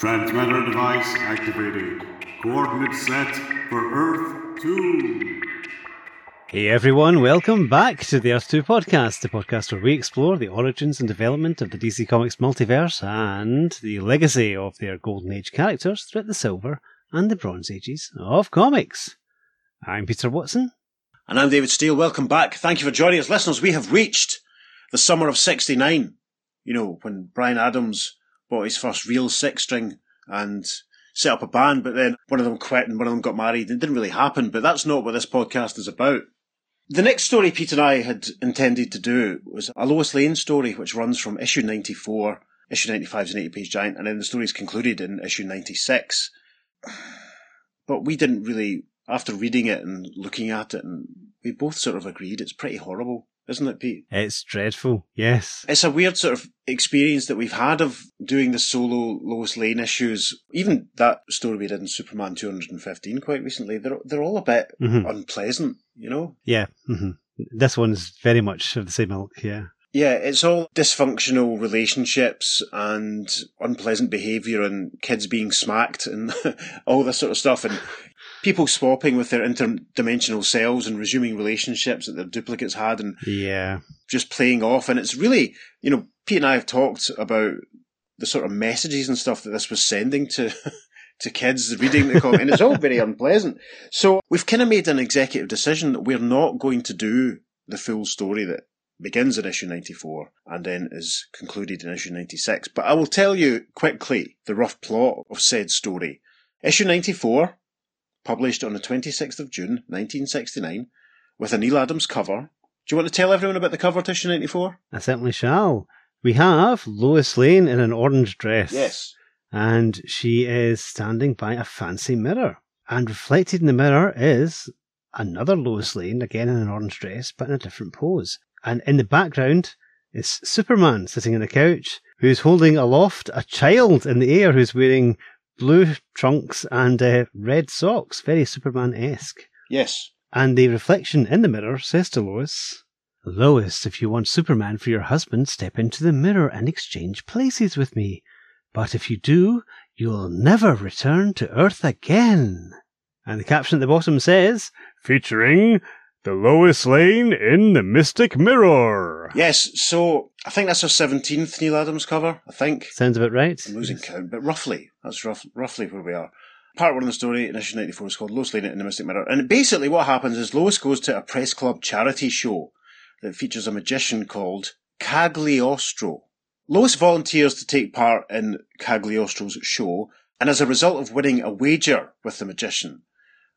Transmitter device activated. Coordinates set for Earth 2. Hey everyone, welcome back to the Earth 2 podcast, the podcast where we explore the origins and development of the DC Comics multiverse and the legacy of their Golden Age characters throughout the Silver and the Bronze Ages of comics. I'm Peter Watson. And I'm David Steele. Welcome back. Thank you for joining us. Listeners, we have reached the summer of 69. You know, when Bryan Adams bought his first real six string and set up a band, but then one of them quit and one of them got married. It didn't really happen, but that's not what this podcast is about. The next story Pete and I had intended to do was a Lois Lane story, which runs from issue 94. Issue 95 is an 80 page giant, and then the story is concluded in issue 96. But we didn't really, after reading it and looking at it, and we both sort of agreed it's pretty horrible, isn't it, Pete? It's dreadful, yes. It's a weird sort of experience that we've had of doing the solo Lois Lane issues. Even that story we did in Superman 215 quite recently, they're, they're all a bit Mhm. unpleasant, you know? Yeah, hmm this one's very much of the same ilk, yeah. Yeah, it's all dysfunctional relationships and unpleasant behaviour and kids being smacked and all this sort of stuff and people swapping with their interdimensional selves and resuming relationships that their duplicates had and Yeah. just playing off. And it's really, you know, Pete and I have talked about the sort of messages and stuff that this was sending to to kids reading the comic, and it's all very unpleasant. So we've kind of made an executive decision that we're not going to do the full story that begins in issue 94 and then is concluded in issue 96. But I will tell you quickly the rough plot of said story. Issue 94, published on the 26th of June 1969, with a Neal Adams cover. Do you want to tell everyone about the cover to issue 94? I certainly shall. We have Lois Lane in an orange dress. Yes. and she is standing by a fancy mirror. And reflected in the mirror is another Lois Lane, again in an orange dress, but in a different pose. And in the background is Superman sitting on a couch, who's holding aloft a child in the air who's wearing blue trunks and uh, red socks, very Superman esque. Yes. And the reflection in the mirror says to Lois, Lois, if you want Superman for your husband, step into the mirror and exchange places with me. But if you do, you'll never return to Earth again. And the caption at the bottom says, featuring the Lois Lane in the Mystic Mirror. Yes, so I think that's our 17th Neal Adams cover, I think. Sounds about right. I'm losing count, but roughly, that's rough, roughly where we are. Part one of the story in issue 94 is called Lois Lane in the Mystic Mirror. And basically what happens is Lois goes to a press club charity show that features a magician called Cagliostro. Lois volunteers to take part in Cagliostro's show, and as a result of winning a wager with the magician,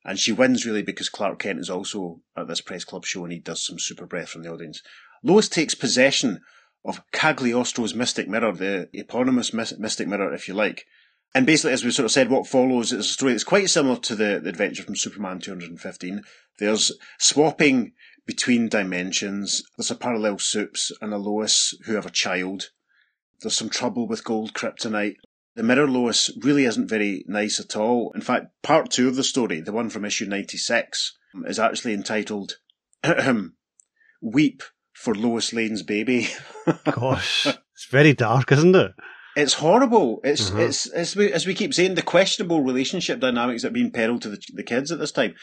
and she wins really because Clark Kent is also at this press club show and he does some super breath from the audience. Lois takes possession of Cagliostro's mystic mirror, the eponymous mystic mirror, if you like. And basically, as we sort of said, what follows is a story that's quite similar to the, the adventure from Superman 215. There's swapping between dimensions. There's a parallel soups and a Lois who have a child. There's some trouble with gold kryptonite. The Mirror Lois really isn't very nice at all. In fact, part two of the story, the one from issue 96, is actually entitled Weep for Lois Lane's Baby. Gosh, it's very dark, isn't it? It's horrible. It's Mhm. it's as we as we keep saying, the questionable relationship dynamics that are being peddled to the, the kids at this time.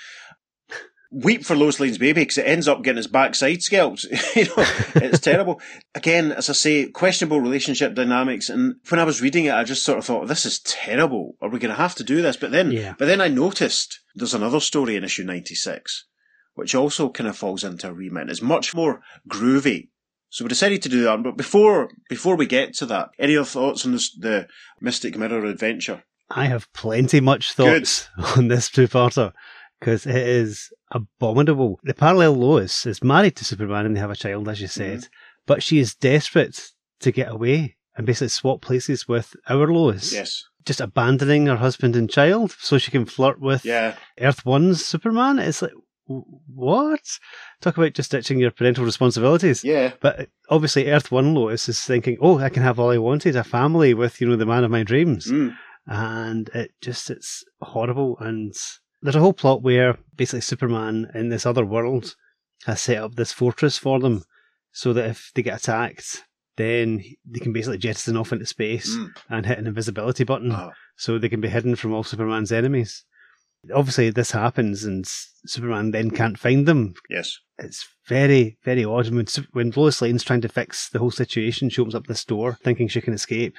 Weep for Lois Lane's baby because it ends up getting his backside scalped. you know, it's terrible. Again, as I say, questionable relationship dynamics. And when I was reading it, I just sort of thought, "This is terrible. Are we going to have to do this?" But then, Yeah. but then I noticed there's another story in issue ninety six, which also kind of falls into a remit. It's much more groovy. So we decided to do that. But before before we get to that, any other thoughts on this, the Mystic Mirror adventure? I have plenty much thoughts on this two-parter because it is abominable. The parallel Lois is married to Superman and they have a child, as you said, but she is desperate to get away and basically swap places with our Lois. Yes. Just abandoning her husband and child so she can flirt with Yeah. Earth One's Superman. It's like, what? Talk about just ditching your parental responsibilities. Yeah. But obviously, Earth One Lois is thinking, "Oh, I can have all I wanted, a family with you know the man of my dreams." Mm. and it just it's horrible and there's a whole plot where basically superman in this other world has set up this fortress for them so that if they get attacked then they can basically jettison off into space Mm. and hit an invisibility button Ah. so they can be hidden from all Superman's enemies. Obviously, this happens and Superman then can't find them. Yes. It's very, very odd. When, when Lois Lane's trying to fix the whole situation, she opens up this door thinking she can escape.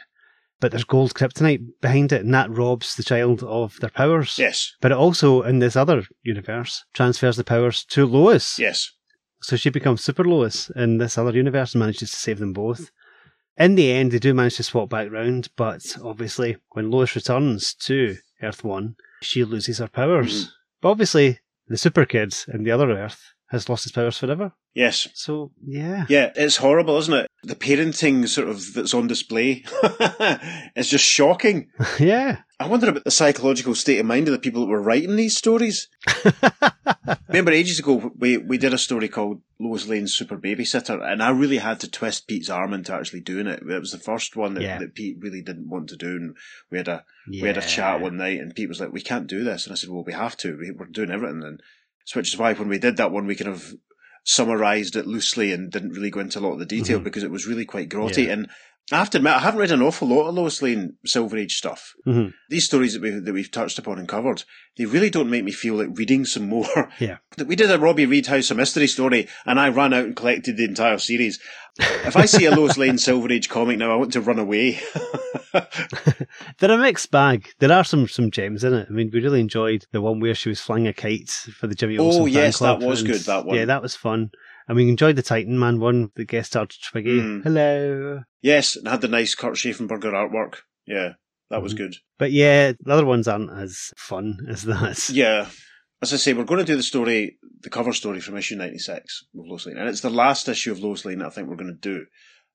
But there's gold kryptonite behind it, and that robs the child of their powers. Yes. But it also, in this other universe, transfers the powers to Lois. Yes. So she becomes Super Lois in this other universe and manages to save them both. In the end, they do manage to swap back round, but obviously, when Lois returns to Earth 1, she loses her powers. Mhm. But obviously, the Super Kid in the other Earth has lost his powers forever. Yes. So, yeah. Yeah, it's horrible, isn't it? The parenting sort of that's on display is just shocking. yeah. I wonder about the psychological state of mind of the people that were writing these stories. Remember ages ago we, we did a story called Lois Lane's Super Babysitter and I really had to twist Pete's arm into actually doing it. It was the first one that, Yeah. that Pete really didn't want to do and we had a yeah. we had a chat one night and Pete was like, We can't do this and I said, Well we have to. We, we're doing everything and so which is why when we did that one we kind of summarised it loosely and didn't really go into a lot of the detail Mhm. because it was really quite grotty Yeah. and I have to admit, I haven't read an awful lot of Lois Lane Silver Age stuff Mhm. these stories that we've, that we've touched upon and covered, they really don't make me feel like reading some more. Yeah. We did a Robby Reed House of Mystery story, and I ran out and collected the entire series. If I see a Lois Lane Silver Age comic now, I want to run away. They're a mixed bag. There are some some gems in it. I mean, we really enjoyed the one where she was flying a kite for the Jimmy Oh, Olsen fan yes, that was good, that one. Yeah, that was fun. And we enjoyed the Titan Man one, the guest starred Twiggy. Mm. Hello. yes, and had the nice Kurt Schaffenberger artwork. Yeah, that was Mhm. good. But yeah, the other ones aren't as fun as that. Yeah. As I say, we're going to do the story, the cover story from issue 96 of Lois Lane. And it's the last issue of Lois Lane that I think we're going to do.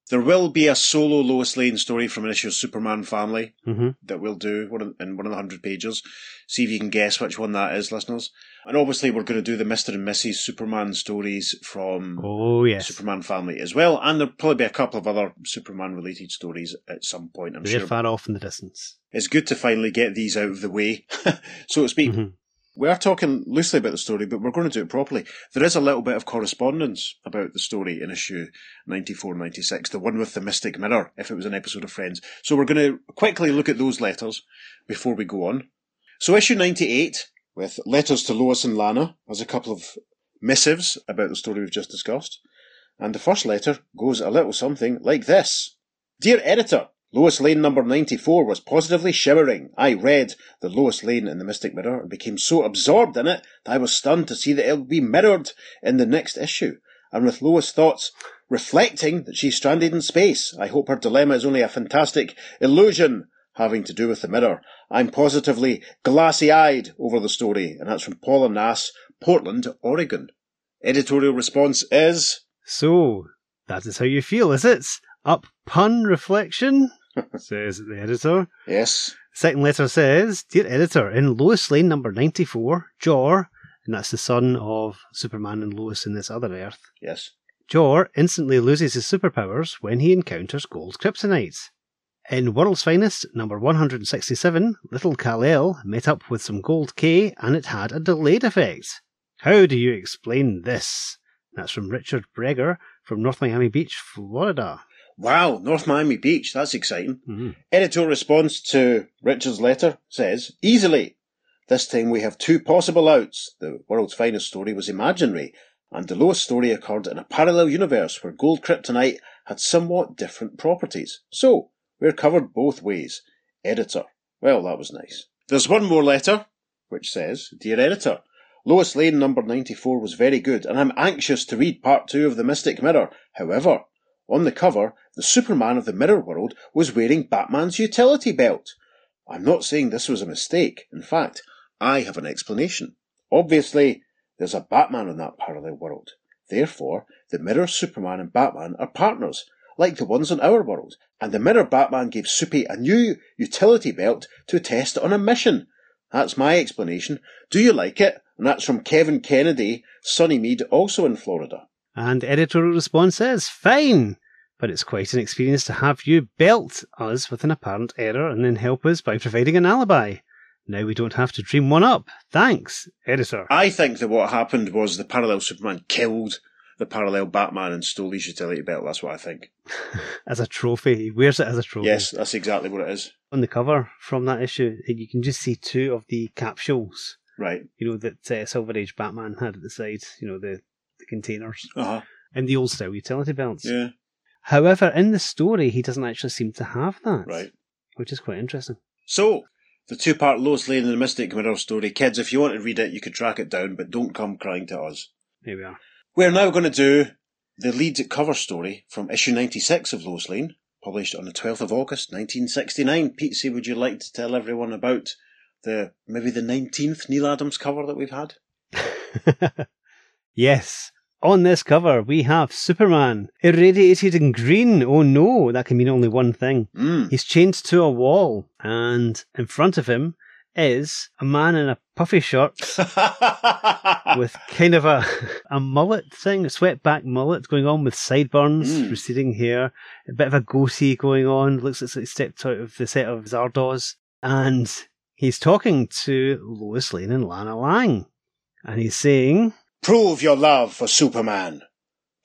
There will be a solo Lois Lane story from an issue of Superman Family hmm that we'll do one of, in one of the hundred pages. See if you can guess which one that is, listeners. And obviously, we're going to do the Mister and Mrs. Superman stories from Oh, yes. Superman Family as well, and there'll probably be a couple of other Superman related stories at some point. I'm They're sure. far off in the distance. It's good to finally get these out of the way, so to speak. Mhm. We are talking loosely about the story, but we're going to do it properly. There is a little bit of correspondence about the story in issue 94 96, the one with the Mystic Mirror, if it was an episode of Friends. So we're going to quickly look at those letters before we go on. So issue 98, with letters to Lois and Lana, has a couple of missives about the story we've just discussed. And the first letter goes a little something like this. Dear editor, Lois Lane number 94 was positively shivering. I read the Lois Lane in the Mystic Mirror and became so absorbed in it that I was stunned to see that it would be mirrored in the next issue. And with Lois' thoughts reflecting that she's stranded in space, I hope her dilemma is only a fantastic illusion having to do with the mirror. I'm positively glassy-eyed over the story, and that's from Paula Nass, Portland, Oregon. Editorial response is... So, that is how you feel, is it? Up pun reflection? Says the editor. Yes. Second letter says, Dear editor, in Lois Lane number 94, Jor, and that's the son of Superman and Lois in this other Earth, Yes. Jor instantly loses his superpowers when he encounters gold kryptonite. In World's Finest, number 167, little Kal-El met up with some gold K and it had a delayed effect. How do you explain this? That's from Richard Breger from North Miami Beach, Florida. Wow, North Miami Beach. That's exciting. Mhm. Editorial response to Richard's letter says, easily. This time we have two possible outs. The world's finest story was imaginary, and the Lois story occurred in a parallel universe where gold kryptonite had somewhat different properties. So, we're covered both ways. Editor. Well, that was nice. There's one more letter, which says, Dear Editor, Lois Lane number 94 was very good, and I'm anxious to read part two of The Mystic Mirror. However, on the cover, the Superman of the Mirror World was wearing Batman's utility belt. I'm not saying this was a mistake. In fact, I have an explanation. Obviously, there's a Batman in that parallel world. Therefore, the Mirror Superman and Batman are partners, like the ones in our world. And the Mirror Batman gave Soupy a new utility belt to test on a mission. That's my explanation. Do you like it? And that's from Kevin Kennedy, Sunny Mead, also in Florida. And the editorial response is, Fine! But it's quite an experience to have you belt us with an apparent error and then help us by providing an alibi. Now we don't have to dream one up. Thanks, editor. I think that what happened was the parallel Superman killed the parallel Batman and stole his utility belt. That's what I think. as a trophy. He wears it as a trophy. Yes, that's exactly what it is. On the cover from that issue, you can just see two of the capsules, Right. you know, that uh, Silver Age Batman had at the side, you know, the, the containers, Uh huh. and the old style utility belts. Yeah. However, in the story, he doesn't actually seem to have that. Right. Which is quite interesting. So, the two part Lois Lane and the Mystic Mirror story. Kids, if you want to read it, you could track it down, but don't come crying to us. Here we are. We're now going to do the lead cover story from issue 96 of Lois Lane, published on the 12th of August 1969. Pete, would you like to tell everyone about the maybe the 19th Neal Adams cover that we've had? yes. On this cover, we have Superman, irradiated in green. Oh no, that can mean only one thing. Mm. He's chained to a wall, and in front of him is a man in a puffy shirt with kind of a, a mullet thing, a swept back mullet going on with sideburns, Mm. receding hair, a bit of a goatee going on. Looks like he stepped out of the set of Zardoz. And he's talking to Lois Lane and Lana Lang. And he's saying, Prove your love for Superman.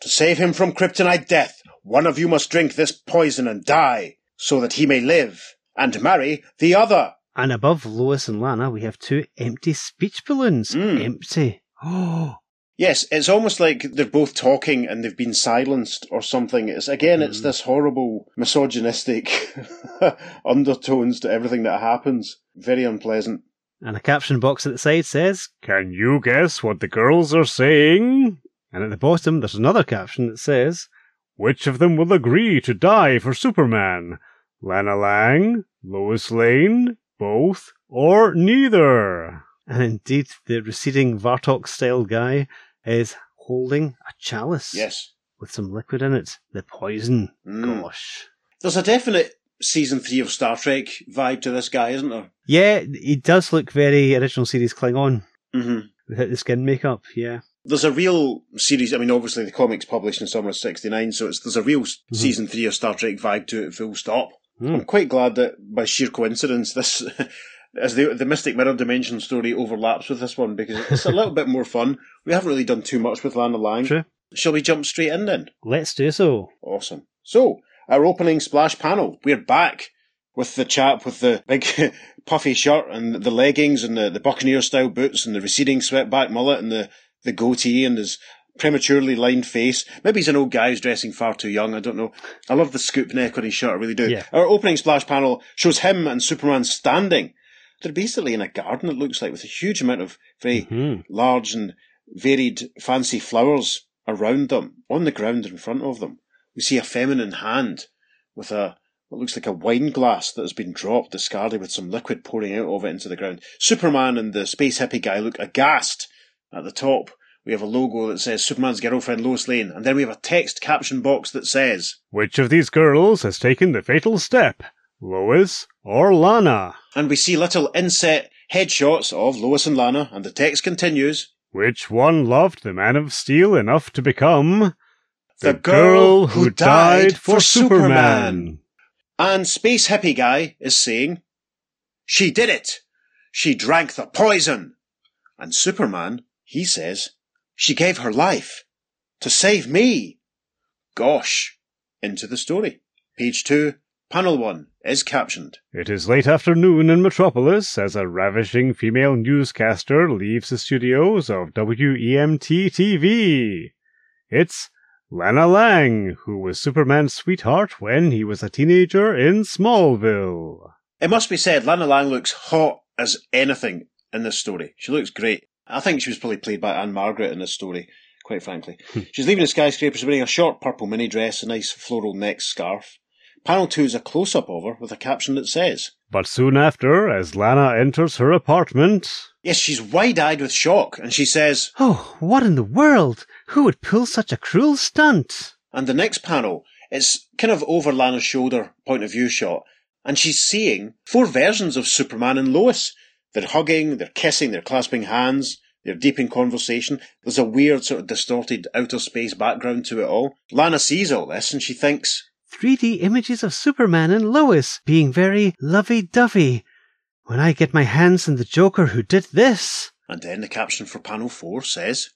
To save him from kryptonite death, one of you must drink this poison and die, so that he may live and marry the other. and above Lois and Lana, we have two empty speech balloons. Mm. Empty. Oh, Yes, it's almost like they're both talking and they've been silenced or something. It's again, it's Mm. this horrible misogynistic undertones to everything that happens. Very unpleasant. And a caption box at the side says, Can you guess what the girls are saying? And at the bottom, there's another caption that says, Which of them will agree to die for Superman? Lana Lang, Lois Lane, both, or neither? And indeed, the receding Vartok style guy is holding a chalice Yes. with some liquid in it. The poison. Mm. Gosh. There's a definite season three of Star Trek vibe to this guy, isn't there? Yeah, he does look very original series Klingon hmm without the skin makeup. Yeah. There's a real series. I mean, obviously the comics published in summer of '69, so it's there's a real s season three of Star Trek vibe to it. Full stop. Hmm. I'm quite glad that by sheer coincidence, this as the the Mystic Mirror Dimension story overlaps with this one because it's a little bit more fun. We haven't really done too much with Lana Lang. True. Shall we jump straight in then? Let's do so. Awesome. So, our opening splash panel. We're back with the chap with the big puffy shirt and the leggings and the, the Buccaneer style boots and the receding swept back mullet and the, the goatee and his prematurely lined face. Maybe he's an old guy who's dressing far too young. I don't know. I love the scoop neck on his shirt. I really do. Yeah. Our opening splash panel shows him and Superman standing. They're basically in a garden, it looks like, with a huge amount of very Hmm. large and varied fancy flowers around them, on the ground in front of them. We see a feminine hand with a what looks like a wine glass that has been dropped, discarded with some liquid pouring out of it into the ground. Superman and the space hippie guy look aghast. At the top, we have a logo that says Superman's girlfriend Lois Lane, and then we have a text caption box that says, Which of these girls has taken the fatal step? Lois or Lana? and we see little inset headshots of Lois and Lana, and the text continues, Which one loved the Man of Steel enough to become The girl who died for Superman. And Space Hippie Guy is saying, She did it! She drank the poison! And Superman, he says, She gave her life to save me! Gosh. Into the story. Page 2, panel 1 is captioned. It is late afternoon in Metropolis as a ravishing female newscaster leaves the studios of WEMT TV. It's Lana Lang, who was Superman's sweetheart when he was a teenager in Smallville. It must be said, Lana Lang looks hot as anything in this story. She looks great. I think she was probably played by Ann-Margret in this story, quite frankly. Hmm. She's leaving the skyscrapers wearing a short purple mini dress, a nice floral neck scarf. Panel 2 is a close up of her with a caption that says, But soon after, as Lana enters her apartment, Yes, she's wide eyed with shock, and she says, Oh, what in the world? Who would pull such a cruel stunt? and the next panel, it's kind of over Lana's shoulder point of view shot, and she's seeing four versions of Superman and Lois. They're hugging, they're kissing, they're clasping hands, they're deep in conversation. There's a weird sort of distorted outer space background to it all. Lana sees all this and she thinks, 3D images of Superman and Lois being very lovey dovey. When I get my hands on the Joker who did this. and then the caption for panel four says,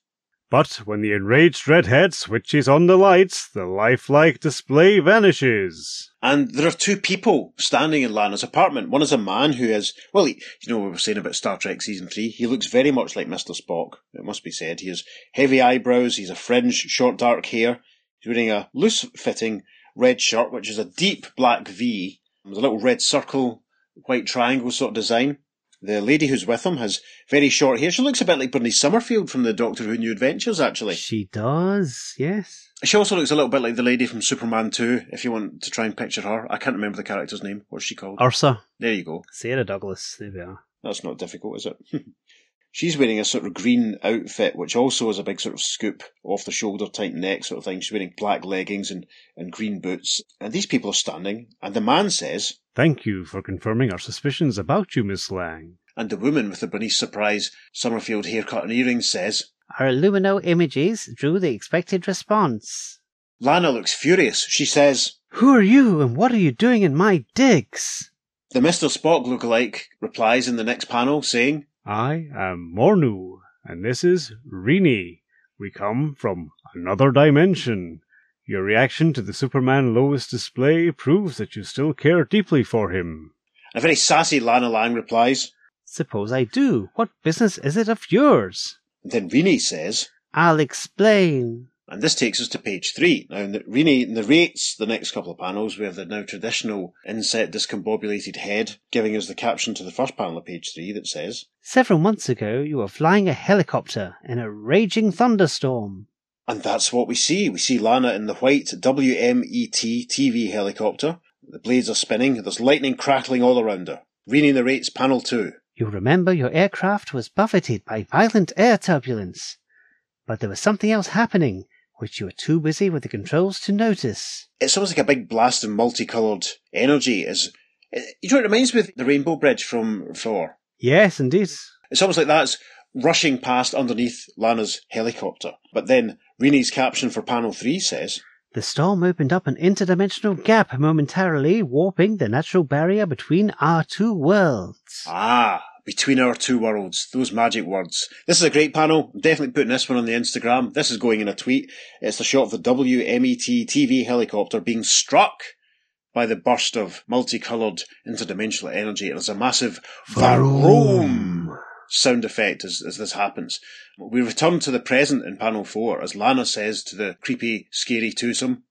But when the enraged redhead switches on the lights, the lifelike display vanishes. And there are two people standing in Lana's apartment. One is a man who is, well, he, you know what we were saying about Star Trek Season 3? He looks very much like Mr. Spock, it must be said. He has heavy eyebrows, he's a fringe, short dark hair. He's wearing a loose fitting red shirt, which is a deep black V There's a little red circle, white triangle sort of design. The lady who's with him has very short hair. She looks a bit like Bernice Summerfield from the Doctor Who New Adventures, actually. She does, yes. She also looks a little bit like the lady from Superman 2, if you want to try and picture her. I can't remember the character's name. What's she called? Ursa. There you go. Sarah Douglas. There we are. That's not difficult, is it? She's wearing a sort of green outfit, which also has a big sort of scoop off the shoulder, tight neck sort of thing. She's wearing black leggings and, and green boots. And these people are standing, and the man says, Thank you for confirming our suspicions about you, Miss Lang. And the woman with the Bernice Surprise Summerfield haircut and earrings says, Our Illumino images drew the expected response. Lana looks furious. She says, Who are you and what are you doing in my digs? The Mr. Spock lookalike replies in the next panel saying, I am Mornu, and this is Rini. We come from another dimension. Your reaction to the Superman Lois display proves that you still care deeply for him. A very sassy Lana Lang replies, Suppose I do. What business is it of yours? and then Rini says, I'll explain. And this takes us to page three. Now, Rini narrates the next couple of panels. We have the now traditional inset discombobulated head, giving us the caption to the first panel of page three that says, Several months ago, you were flying a helicopter in a raging thunderstorm. And that's what we see. We see Lana in the white WMET TV helicopter. The blades are spinning. There's lightning crackling all around her. Rini narrates panel two. You remember your aircraft was buffeted by violent air turbulence. But there was something else happening, which you were too busy with the controls to notice. It's almost like a big blast of multicoloured energy. Is eh, You know, it reminds me of the Rainbow Bridge from Thor. Yes, indeed. It's almost like that's rushing past underneath Lana's helicopter. But then Rini's caption for panel three says, The storm opened up an interdimensional gap momentarily, warping the natural barrier between our two worlds. Ah, between our two worlds. Those magic words. This is a great panel. I'm definitely putting this one on the Instagram. This is going in a tweet. It's the shot of the WMET TV helicopter being struck by the burst of multicoloured interdimensional energy. There's a massive Varoom sound effect as, as this happens. We return to the present in panel four as Lana says to the creepy, scary twosome,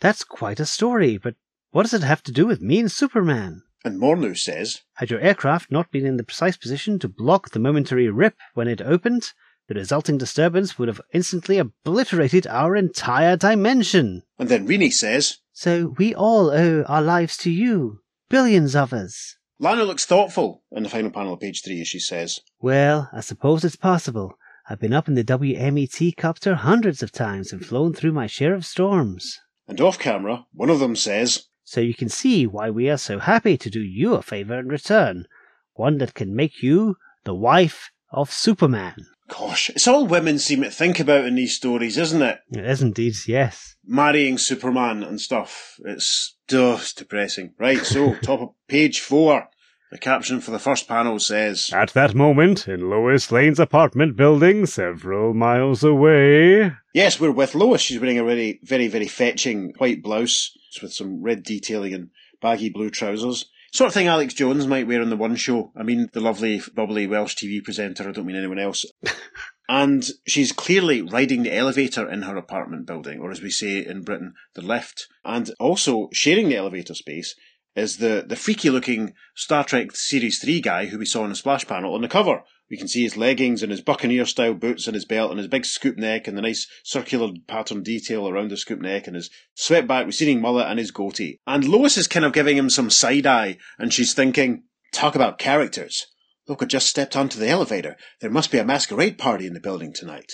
That's quite a story, but what does it have to do with me and Superman? and Mornu says, Had your aircraft not been in the precise position to block the momentary rip when it opened, the resulting disturbance would have instantly obliterated our entire dimension. and then Rini says, So we all owe our lives to you, billions of us. Lana looks thoughtful in the final panel of page three as she says, Well, I suppose it's possible. I've been up in the WMET copter hundreds of times and flown through my share of storms. and off camera, one of them says, So you can see why we are so happy to do you a favor in return. One that can make you the wife of Superman. Gosh, it's all women seem to think about in these stories, isn't it? It is indeed, yes. Marrying Superman and stuff. It's just depressing. Right, so top of page four. The caption for the first panel says, At that moment, in Lois Lane's apartment building, several miles away, Yes, we're with Lois. She's wearing a very, very, very fetching white blouse with some red detailing and baggy blue trousers. Sort of thing Alex Jones might wear on the One Show. I mean, the lovely, bubbly Welsh TV presenter. I don't mean anyone else. and she's clearly riding the elevator in her apartment building, or as we say in Britain, the lift. And also sharing the elevator space is the, the freaky looking Star Trek Series 3 guy who we saw in the splash panel on the cover. We can see his leggings and his Buccaneer style boots and his belt and his big scoop neck and the nice circular pattern detail around the scoop neck and his swept back receding mullet and his goatee. And Lois is kind of giving him some side eye and she's thinking, talk about characters. Look, I just stepped onto the elevator. There must be a masquerade party in the building tonight.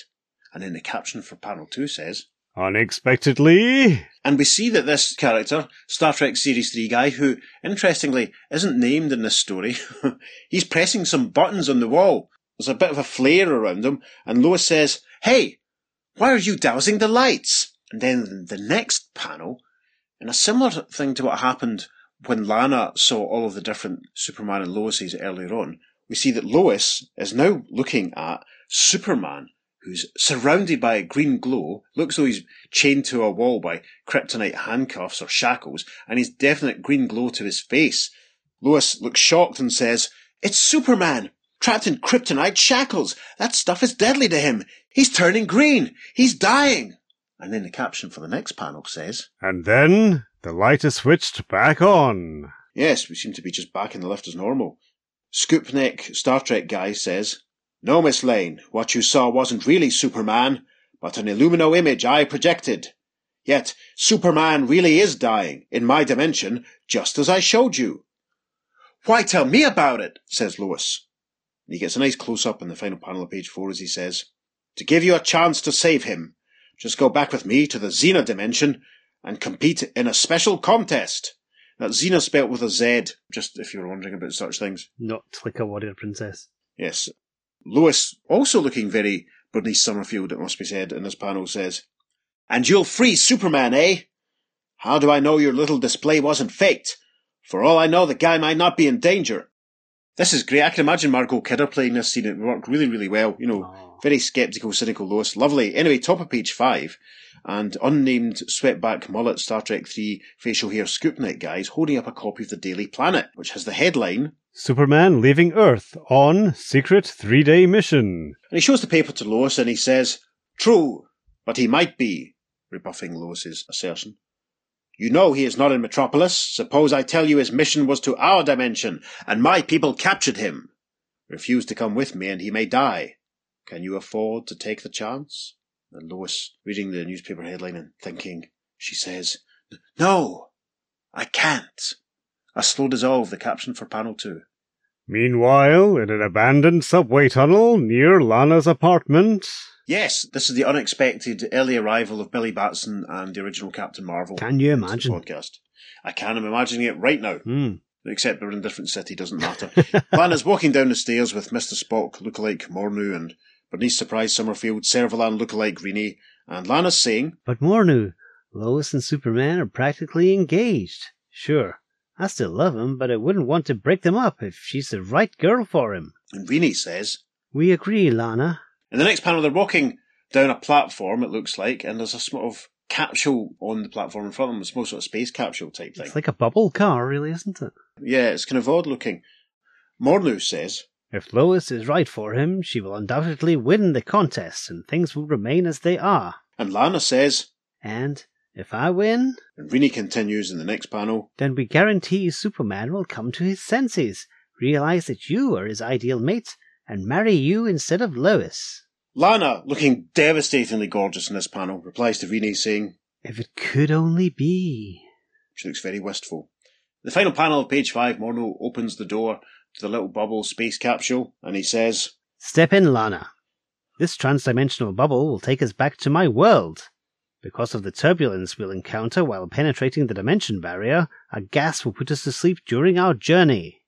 And then the caption for panel two says, unexpectedly, and we see that this character, Star Trek Series 3 guy, who, interestingly, isn't named in this story, he's pressing some buttons on the wall. There's a bit of a flare around him, and Lois says, Hey, why are you dousing the lights? And then the next panel, in a similar thing to what happened when Lana saw all of the different Superman and Loises earlier on, we see that Lois is now looking at Superman, who's surrounded by a green glow, looks though he's chained to a wall by kryptonite handcuffs or shackles, and he's definite green glow to his face. Lois looks shocked and says, It's Superman! Trapped in kryptonite shackles! That stuff is deadly to him! He's turning green! He's dying! And then the caption for the next panel says, And then the light is switched back on. Yes, we seem to be just back in the lift as normal. Scoopneck Star Trek guy says, No, Miss Lane, what you saw wasn't really Superman, but an Illumino image I projected. Yet, Superman really is dying, in my dimension, just as I showed you. Why tell me about it? says Lois. And he gets a nice close up in the final panel of page four as he says, To give you a chance to save him, just go back with me to the Zena dimension and compete in a special contest. That Zena spelt with a Z, just if you're wondering about such things. Not like a warrior princess. Yes. Lois, also looking very Bernice Summerfield, it must be said, in this panel says, And you'll free Superman, eh? How do I know your little display wasn't faked? For all I know, the guy might not be in danger. This is great. I can imagine Margot Kidder playing this scene. It worked really, really well. You know, Oh. very sceptical, cynical Lois. Lovely. Anyway, top of page five. And unnamed swept-back mullet Star Trek 3 facial hair Scoopneck guys holding up a copy of the Daily Planet, which has the headline, Superman leaving Earth on secret three day mission. And he shows the paper to Lois and he says, True, but he might be, rebuffing Lois's assertion. You know he is not in Metropolis. Suppose I tell you his mission was to our dimension, and my people captured him. Refuse to come with me and he may die. Can you afford to take the chance? And Lois, reading the newspaper headline and thinking, she says, No, I can't. A slow dissolve, the caption for panel two. Meanwhile, in an abandoned subway tunnel near Lana's apartment, Yes, this is the unexpected early arrival of Billy Batson and the original Captain Marvel. Can you imagine? podcast. I can. I'm imagining it right now. Hmm. Except we're in a different city, doesn't matter. Lana's walking down the stairs with Mr. Spock lookalike Mornu and Bernice Surprise Summerfield, Servalan lookalike Greenie, and Lana's saying, But Mornu. Lois and Superman are practically engaged. Sure, I still love him, but I wouldn't want to break them up if she's the right girl for him. and Greenie says, We agree, Lana. In the next panel, they're walking down a platform, it looks like, and there's a sort of capsule on the platform in front of them, a small sort of space capsule type thing. It's like a bubble car, really, isn't it? yeah, it's kind of odd looking. Mornu says, If Lois is right for him, she will undoubtedly win the contest, and things will remain as they are. and Lana says, And if I win, and Greenie continues in the next panel, then we guarantee Superman will come to his senses, realize that you are his ideal mate, and marry you instead of Lois. Lana, looking devastatingly gorgeous in this panel, replies to Renee saying, If it could only be. she looks very wistful. The final panel of page five, Mornu opens the door to the little bubble space capsule and he says, Step in, Lana. This transdimensional bubble will take us back to my world. Because of the turbulence we'll encounter while penetrating the dimension barrier, a gas will put us to sleep during our journey.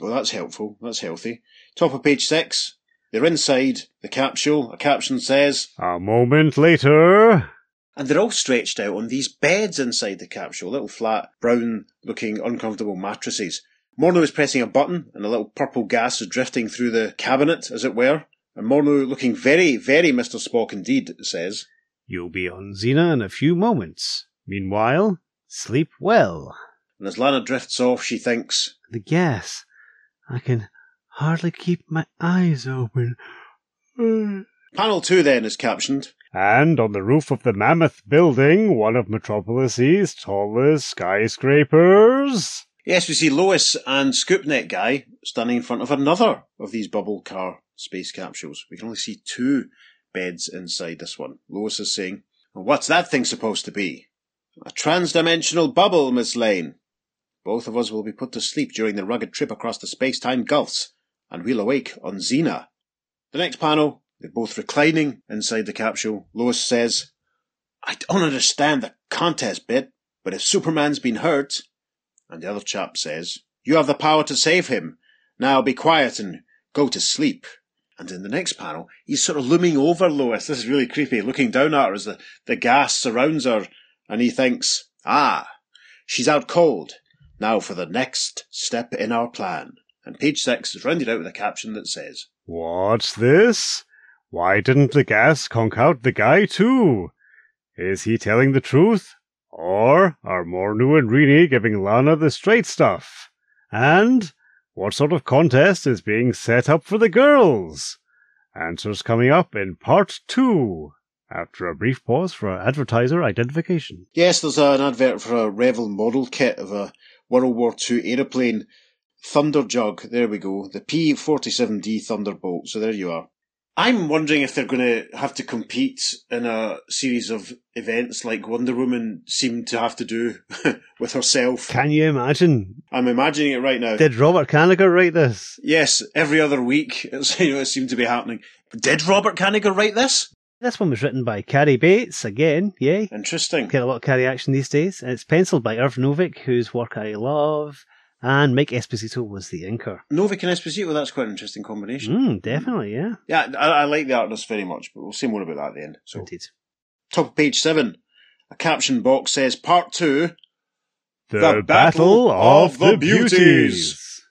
Well, that's helpful. That's healthy. Top of page six. They're inside the capsule. A caption says, a moment later, and they're all stretched out on these beds inside the capsule, little flat, brown looking, uncomfortable mattresses. Mornu is pressing a button and a little purple gas is drifting through the cabinet, as it were. And Mornu, looking very, very Mr. Spock indeed, says, You'll be on Zena in a few moments. Meanwhile, sleep well. and as Lana drifts off, she thinks, The gas. I can hardly keep my eyes open. Panel 2 then is captioned, and on the roof of the mammoth building, one of Metropolis's tallest skyscrapers, Yes, we see Lois and Scoopnet Guy standing in front of another of these bubble car space capsules. We can only see two beds inside this one. Lois is saying, What's that thing supposed to be? A transdimensional bubble, Miss Lane. Both of us will be put to sleep during the rugged trip across the space-time gulfs, and we'll awake on Zena. The next panel, they're both reclining inside the capsule. Lois says, I don't understand the contest bit, but if Superman's been hurt, and the other chap says, You have the power to save him. Now be quiet and go to sleep. And in the next panel, he's sort of looming over Lois. This is really creepy, looking down at her as the, the gas surrounds her. And he thinks, Ah, she's out cold. Now for the next step in our plan. And page six is rounded out with a caption that says, What's this? Why didn't the gas conk out the guy too? Is he telling the truth? Or are Mornu and Rini giving Lana the straight stuff? And what sort of contest is being set up for the girls? Answers coming up in part two, after a brief pause for advertiser identification. Yes, there's an advert for a Revell model kit of a World War II aeroplane Thunderjug. There we go. The P-47D Thunderbolt. So there you are. I'm wondering if they're going to have to compete in a series of events like Wonder Woman seemed to have to do with herself. Can you imagine? I'm imagining it right now. Did Robert Kanigher write this? yes, every other week, it's, you know, it seemed to be happening. Did Robert Kanigher write this? This one was written by Cary Bates, again, yay. Interesting. Get a lot of Carrie action these days. And it's penciled by Irv Novick, whose work I love, and Mike Esposito was the inker. Novick and Esposito, that's quite an interesting combination. Mm, definitely, yeah. Yeah, I, I like the artist very much, but we'll see more about that at the end. So, Indeed. top of page seven, a caption box says part two, The, The Battle, Battle of, the Beauties. Beauties.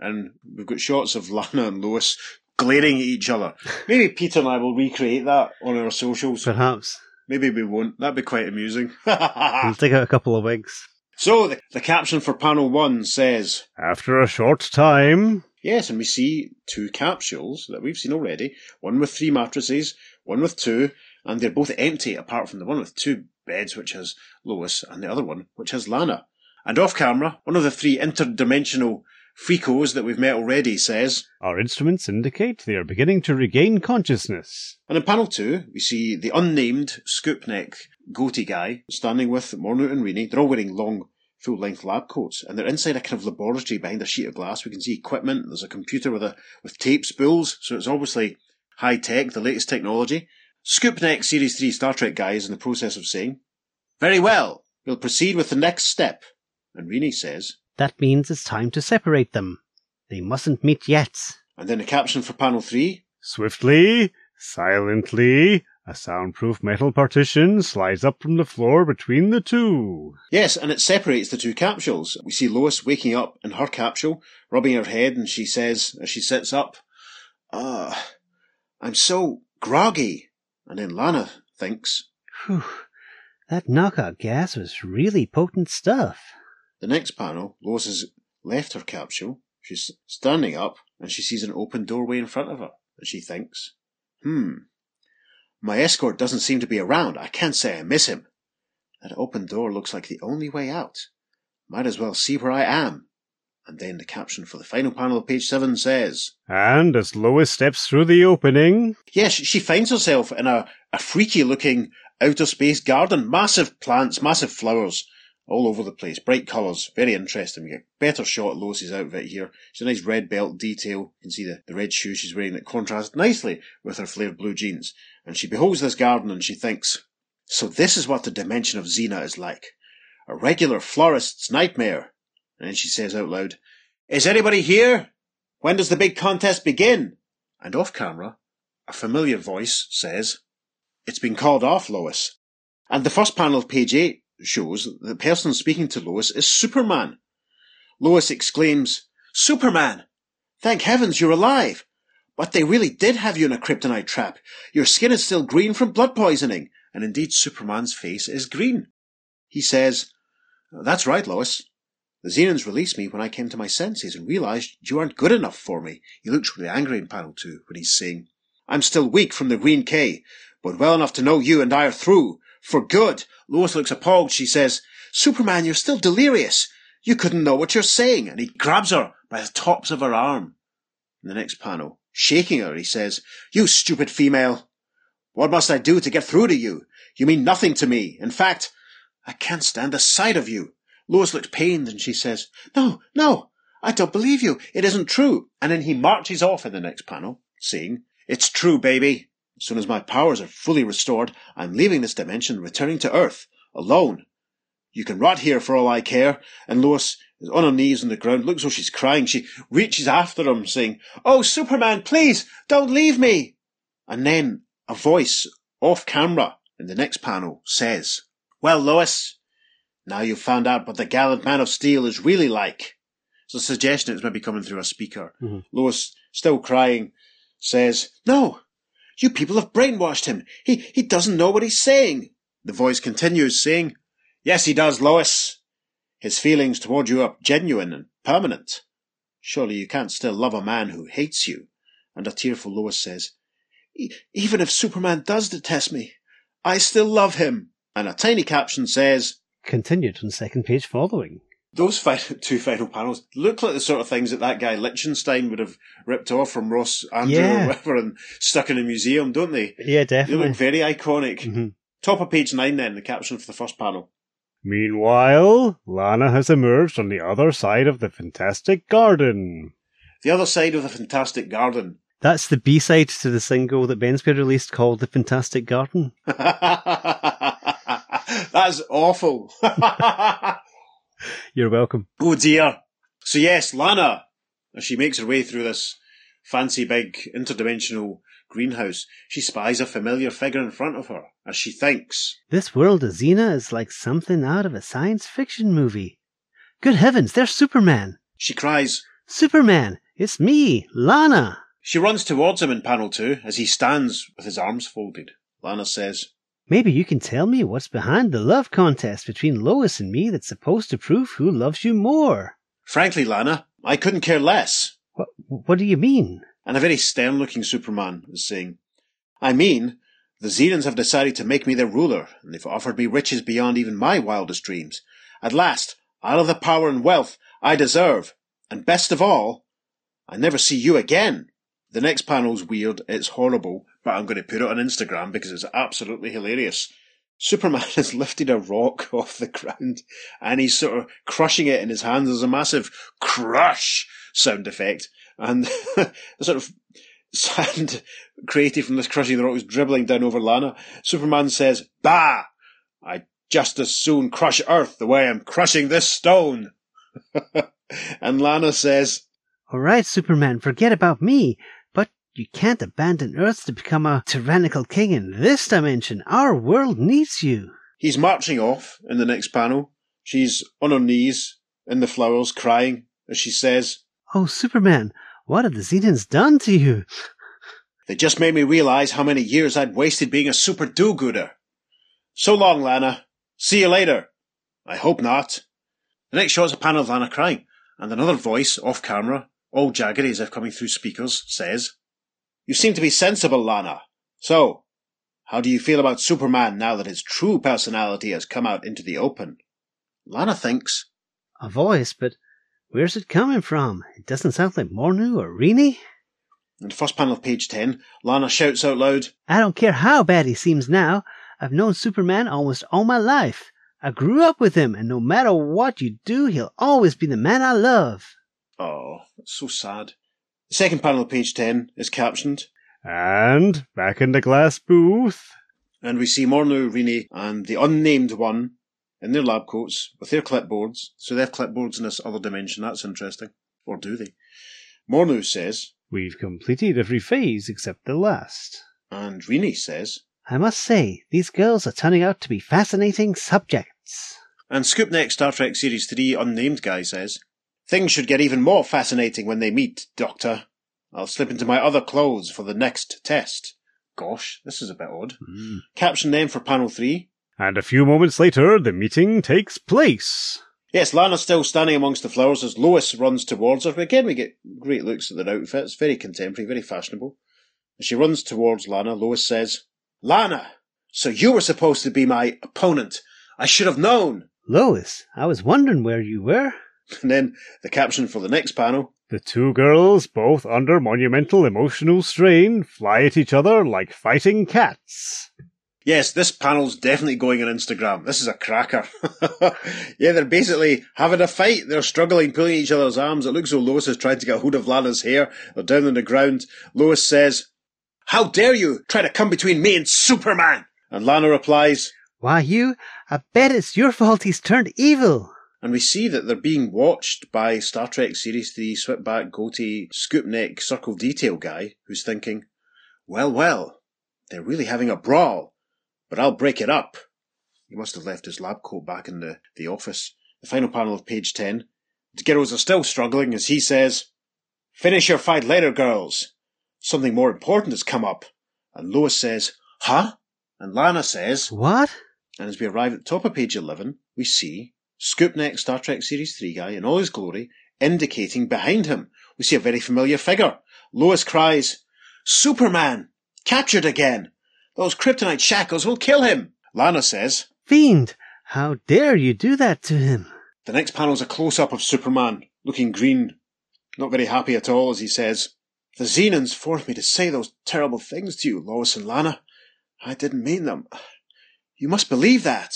and we've got shots of Lana and Lois glaring at each other. Maybe Peter and I will recreate that on our socials. Perhaps. Maybe we won't. That'd be quite amusing. We'll take out a couple of wigs. So, the, the caption for panel one says, After a short time, Yes, and we see two capsules that we've seen already. One with three mattresses, one with two, and they're both empty apart from the one with two beds, which has Lois, and the other one, which has Lana. And off camera, one of the three interdimensional freakos that we've met already says, our instruments indicate they are beginning to regain consciousness. and in panel two, we see the unnamed scoop neck goatee guy standing with Mornu and Rini. They're all wearing long, full length lab coats, and they're inside a kind of laboratory behind a sheet of glass. We can see equipment. There's a computer with a with tape spools, so it's obviously high tech, the latest technology. Scoopneck Series 3 Star Trek guy is in the process of saying, Very well, we'll proceed with the next step. And Rini says, That means it's time to separate them. They mustn't meet yet. and then the caption for panel 3, Swiftly, silently, a soundproof metal partition slides up from the floor between the two. Yes, and it separates the two capsules. We see Lois waking up in her capsule, rubbing her head, and she says, as she sits up, Ah, I'm so groggy. And then Lana thinks, Whew. That knockout gas was really potent stuff. The next panel, Lois has left her capsule. She's standing up and she sees an open doorway in front of her. And she thinks, hmm, my escort doesn't seem to be around. I can't say I miss him. That open door looks like the only way out. Might as well see where I am. And then the caption for the final panel of page seven says, And as Lois steps through the opening, Yes, she finds herself in a, a freaky looking outer space garden. Massive plants, massive flowers all over the place. Bright colours. Very interesting. We get better shot of Lois's outfit here. She's a nice red belt detail. You can see the, the red shoes she's wearing that contrast nicely with her flared blue jeans. And she beholds this garden and she thinks, So this is what the dimension of Zena is like. A regular florist's nightmare. And then she says out loud, Is anybody here? When does the big contest begin? And off camera, a familiar voice says, It's been called off, Lois. And the first panel of page 8 shows that the person speaking to Lois is Superman. Lois exclaims, Superman! Thank heavens you're alive! But they really did have you in a kryptonite trap. Your skin is still green from blood poisoning. And indeed, Superman's face is green. He says, That's right, Lois. The Zenons released me when I came to my senses and realized you aren't good enough for me. He looks really angry in panel two when he's saying, I'm still weak from the green K, but well enough to know you and I are through. For good. Lois looks appalled. She says, Superman, you're still delirious. You couldn't know what you're saying. And he grabs her by the tops of her arm. In the next panel, shaking her, he says, You stupid female. What must I do to get through to you? You mean nothing to me. In fact, I can't stand the sight of you. Lois looks pained and she says, No, no, I don't believe you. It isn't true. And then he marches off in the next panel, saying, It's true, baby. As soon as my powers are fully restored, I'm leaving this dimension, returning to Earth, alone. You can rot here for all I care. And Lois is on her knees on the ground, looks as though she's crying. She reaches after him, saying, Oh, Superman, please, don't leave me. And then a voice off camera in the next panel says, Well, Lois, now you've found out what the gallant man of steel is really like. So the suggestion is maybe coming through a speaker. Mhm. Lois, still crying, says, No, You people have brainwashed him. He, he doesn't know what he's saying. The voice continues, saying, Yes, he does, Lois. His feelings toward you are genuine and permanent. Surely you can't still love a man who hates you. And a tearful Lois says, "E- Even if Superman does detest me, I still love him. And a tiny caption says, Continued on second page following. Those fi- two final panels look like the sort of things that that guy Lichtenstein would have ripped off from Ross Andru Yeah. or whatever and stuck in a museum, don't they? Yeah, definitely. They look very iconic. Mhm. Top of page nine, then the caption for the first panel. Meanwhile, Lana has emerged on the other side of the fantastic garden. The other side of the fantastic garden. That's the B side to the single that Benspear released called The Fantastic Garden. That's awful. You're welcome. oh dear. So yes, Lana, as she makes her way through this fancy big interdimensional greenhouse, she spies a familiar figure in front of her as she thinks. This world of Zena is like something out of a science fiction movie. Good heavens, there's Superman! She cries. Superman! It's me, Lana! She runs towards him in panel two as he stands with his arms folded. Lana says, Maybe you can tell me what's behind the love contest between Lois and me that's supposed to prove who loves you more. Frankly, Lana, I couldn't care less. What, what do you mean? And a very stern looking Superman is saying, I mean, the Zenons have decided to make me their ruler, and they've offered me riches beyond even my wildest dreams. At last, I'll have the power and wealth I deserve. And best of all, I never see you again. The next panel's weird, it's horrible, but I'm going to put it on Instagram because it's absolutely hilarious. Superman has lifted a rock off the ground and he's sort of crushing it in his hands. There's a massive crush sound effect and the sort of sand created from this crushing the rock is dribbling down over Lana. Superman says, Bah! I just as soon crush Earth the way I'm crushing this stone. and Lana says, All right, Superman, forget about me. You can't abandon Earth to become a tyrannical king in this dimension. Our world needs you. He's marching off in the next panel. She's on her knees in the flowers crying as she says, Oh, Superman, what have the Zenons done to you? They just made me realize how many years I'd wasted being a super do-gooder. So long, Lana. See you later. I hope not. The next shot is a panel of Lana crying, and another voice, off camera, all jaggedy as if coming through speakers, says, You seem to be sensible, Lana. So, how do you feel about Superman now that his true personality has come out into the open? Lana thinks, A voice, but where's it coming from? It doesn't sound like Mornu or Rini. in the first panel of page 10, Lana shouts out loud, I don't care how bad he seems now. I've known Superman almost all my life. I grew up with him, and no matter what you do, he'll always be the man I love. Oh, that's so sad. The second panel of page 10 is captioned, And back in the glass booth, and we see Mornu, Rini, and the unnamed one in their lab coats with their clipboards. So they have clipboards in this other dimension. That's interesting. Or do they? Mornu says, we've completed every phase except the last. and Rini says, I must say, these girls are turning out to be fascinating subjects. and Scoop Neck Star Trek Series 3 unnamed guy says, Things should get even more fascinating when they meet, Doctor. I'll slip into my other clothes for the next test. Gosh, this is a bit odd. Hmm. Caption then for panel 3, And a few moments later, the meeting takes place. Yes, Lana's still standing amongst the flowers as Lois runs towards her. Again, we get great looks at their outfits. Very contemporary, very fashionable. As she runs towards Lana, Lois says, Lana, so you were supposed to be my opponent. I should have known. Lois, I was wondering where you were. And then the caption for the next panel. The two girls, both under monumental emotional strain, fly at each other like fighting cats. Yes, this panel's definitely going on Instagram. This is a cracker. yeah, they're basically having a fight. They're struggling, pulling each other's arms. It looks as though Lois is trying to get hold of Lana's hair. They're down on the ground. Lois says, How dare you try to come between me and Superman? And Lana replies, Why, you, I bet it's your fault he's turned evil. And we see that they're being watched by Star Trek Series 3 switchback, goatee, scoop neck, circle detail guy who's thinking, well, well, they're really having a brawl, but I'll break it up. He must have left his lab coat back in the, the office. The final panel of page 10. The girls are still struggling as he says, Finish your fight later, girls. Something more important has come up. And Lois says, Huh? And Lana says, What? and as we arrive at the top of page 11, we see Scoop Neck Star Trek Series 3 guy in all his glory, indicating behind him. We see a very familiar figure. Lois cries, Superman! Captured again! Those kryptonite shackles will kill him! Lana says, Fiend! How dare you do that to him? The next panel is a close up of Superman, looking green, not very happy at all, as he says, The Zenons forced me to say those terrible things to you, Lois and Lana. I didn't mean them. You must believe that.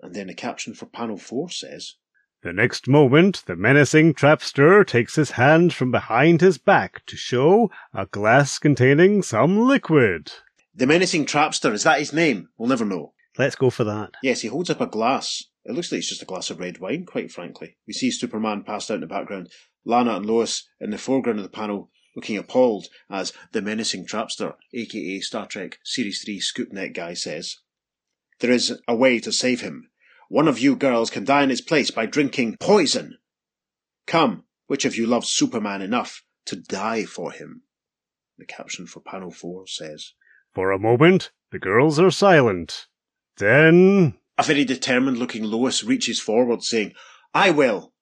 And then the caption for panel four says, The next moment, the menacing trapster takes his hand from behind his back to show a glass containing some liquid. The menacing trapster, is that his name? We'll never know. Let's go for that. Yes, he holds up a glass. It looks like it's just a glass of red wine, quite frankly. We see Superman passed out in the background, Lana and Lois in the foreground of the panel looking appalled as the menacing trapster, aka Star Trek Series 3 Scoop Neck guy, says. There is a way to save him. One of you girls can die in his place by drinking poison. Come, which of you loves Superman enough to die for him? The caption for panel 4 says. For a moment, the girls are silent. Then, A very determined looking Lois reaches forward, saying, I will.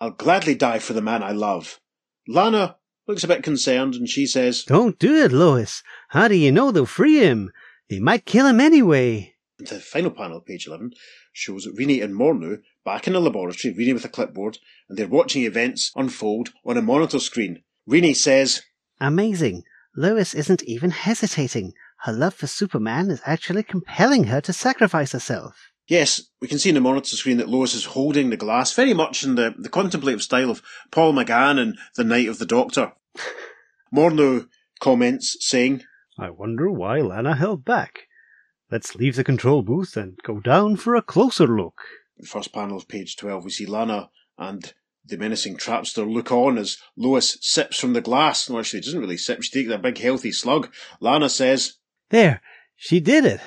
I'll gladly die for the man I love. Lana looks a bit concerned and she says, Don't do it, Lois. How do you know they'll free him? They might kill him anyway. The final panel, page 11, shows Rini and Mornu back in the laboratory, Rini with a clipboard, and they're watching events unfold on a monitor screen. Rini says, Amazing. Lois isn't even hesitating. Her love for Superman is actually compelling her to sacrifice herself. Yes, we can see in the monitor screen that Lois is holding the glass, very much in the, the contemplative style of Paul McGann in The Night of the Doctor. Mornu comments, saying, I wonder why Lana held back. Let's leave the control booth and go down for a closer look. the first panel of page 12, we see Lana and the menacing trapster look on as Lois sips from the glass. No, actually, she doesn't really sip. She takes a big, healthy slug. Lana says, There, she did it.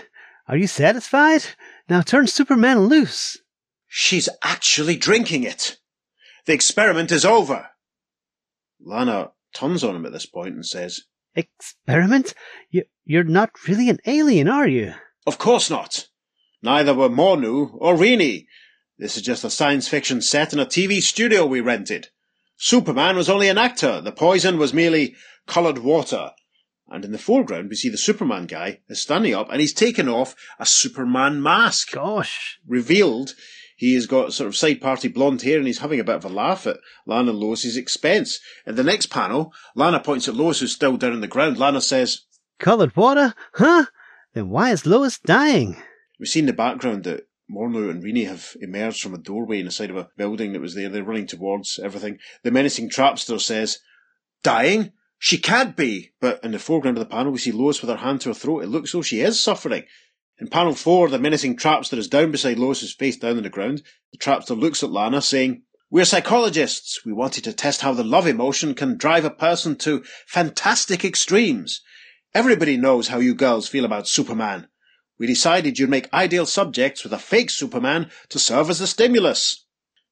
Are you satisfied? Now turn Superman loose. She's actually drinking it. The experiment is over. Lana turns on him at this point and says, Experiment? You, you're not really an alien, are you? Of course not. Neither were Mornu or Rini. This is just a science fiction set in a TV studio we rented. Superman was only an actor. The poison was merely coloured water. And in the foreground, we see the Superman guy is standing up and he's taken off a Superman mask. Gosh. Revealed, he has got sort of side party blonde hair and he's having a bit of a laugh at Lana and Lois's expense. In the next panel, Lana points at Lois who's still down on the ground. Lana says, Colored water? Huh? Then why is Lois dying? We see in the background that Mornu and Rini have emerged from a doorway in the side of a building that was there. They're running towards everything. The menacing trapster says, Dying? She can't be! But in the foreground of the panel, we see Lois with her hand to her throat. It looks as though she is suffering. In panel four, the menacing trapster is down beside Lois's face down on the ground. The trapster looks at Lana, saying, We're psychologists. We wanted to test how the love emotion can drive a person to fantastic extremes. Everybody knows how you girls feel about Superman. We decided you'd make ideal subjects with a fake Superman to serve as a stimulus.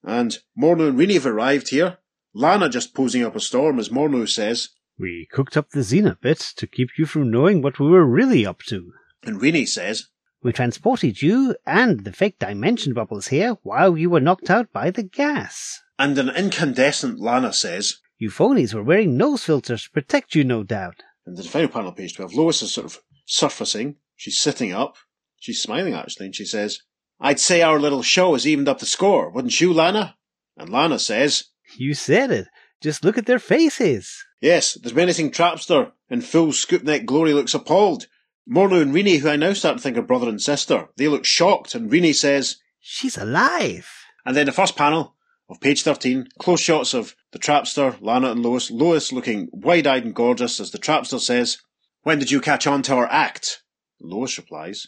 And Mornu and Rini have arrived here. Lana just posing up a storm, as Mornu says, We cooked up the Zena bit to keep you from knowing what we were really up to. and Rini says, We transported you and the fake dimension bubbles here while you were knocked out by the gas. and an incandescent Lana says, You phonies were wearing nose filters to protect you, no doubt. And the final panel, page 12, Lois is sort of surfacing. She's sitting up. She's smiling, actually, and she says, I'd say our little show has evened up the score, wouldn't you, Lana? And Lana says, You said it. Just look at their faces. Yes, the menacing trapster in full scoop neck glory looks appalled. Mornu and Rini, who I now start to think are brother and sister, they look shocked, and Rini says, She's alive. and then the first panel of page 13, close shots of the trapster, Lana and Lois, Lois looking wide-eyed and gorgeous as the trapster says, When did you catch on to our act? Lois replies,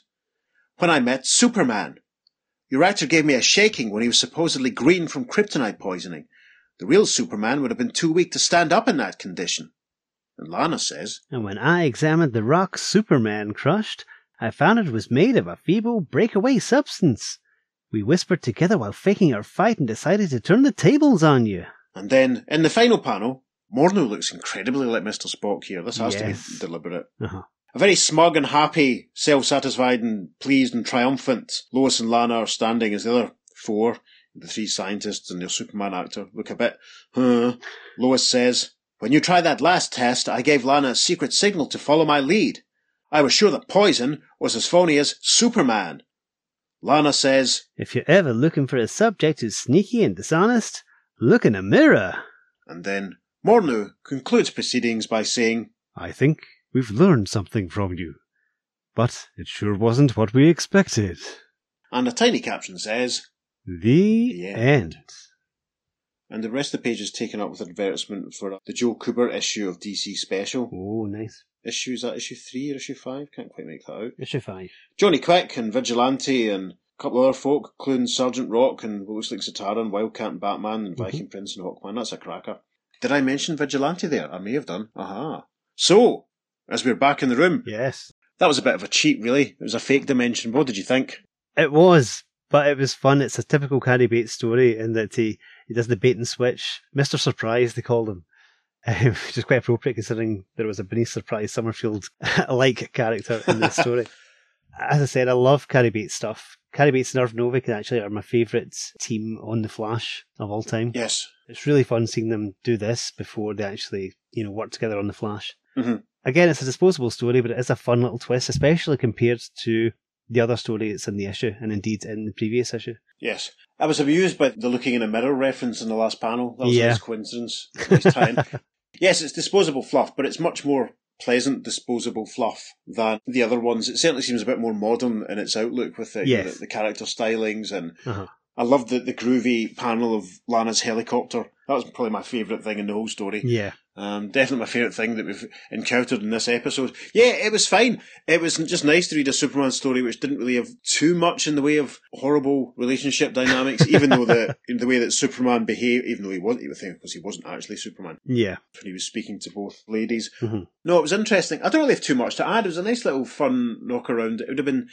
When I met Superman. Your actor gave me a shaking when he was supposedly green from kryptonite poisoning. The real Superman would have been too weak to stand up in that condition. And Lana says, And when I examined the rock Superman crushed, I found it was made of a feeble breakaway substance. We whispered together while faking our fight and decided to turn the tables on you. And then, in the final panel, Mornu looks incredibly like Mr. Spock here. This has to be deliberate. Uh-huh. A very smug and happy, self-satisfied and pleased and triumphant Lois and Lana are standing as the other four, the three scientists and their Superman actor, look a bit, huh. Lois says, When you tried that last test, I gave Lana a secret signal to follow my lead. I was sure that poison was as phony as Superman. Lana says, If you're ever looking for a subject who's sneaky and dishonest, look in a mirror. and then Mornu concludes proceedings by saying, I think we've learned something from you. But it sure wasn't what we expected. and a tiny caption says, The, The end. end. and the rest of the page is taken up with advertisement for the Joe Kubert issue of DC Special. Oh, nice. Issue, is that issue three or issue five? Can't quite make that out. Issue 5. Johnny Quick and Vigilante and a couple of other folk, including Sergeant Rock and what looks like Zatara and Wildcat and Batman and mm-hmm. Viking Prince and Hawkman. That's a cracker. Did I mention Vigilante there? I may have done. Aha. So, as we're back in the room, Yes. that was a bit of a cheat, really. It was a fake dimension. What did you think? It was, but it was fun. It's a typical Cary Bates story in that he, he does the bait and switch. Mr. Surprise, they called him. Um, which is quite appropriate considering there was a Bernice Surprise Summerfield like character in this story. As I said, I love Cary Bates stuff. Cary Bates and Irv Novick actually are my favourite team on The Flash of all time. Yes. It's really fun seeing them do this before they actually, you know, work together on The Flash. Mhm. Again, it's a disposable story, but it is a fun little twist, especially compared to the other story that's in the issue, and indeed in the previous issue. Yes. I was amused by the looking in a mirror reference in the last panel. That was Yeah. a nice coincidence. Nice tie-in. Yes, it's disposable fluff, but it's much more pleasant disposable fluff than the other ones. It certainly seems a bit more modern in its outlook with the, Yes. the, the character stylings and Uh-huh. I loved the, the groovy panel of Lana's helicopter. That was probably my favourite thing in the whole story. Yeah. Um, definitely my favourite thing that we've encountered in this episode. Yeah, it was fine. It was just nice to read a Superman story which didn't really have too much in the way of horrible relationship dynamics, even though the the way that Superman behaved, even though he wasn't, would think, because he wasn't actually Superman Yeah. when he was speaking to both ladies. Mhm. No, it was interesting. I don't really have too much to add. It was a nice little fun knock around. It would have been,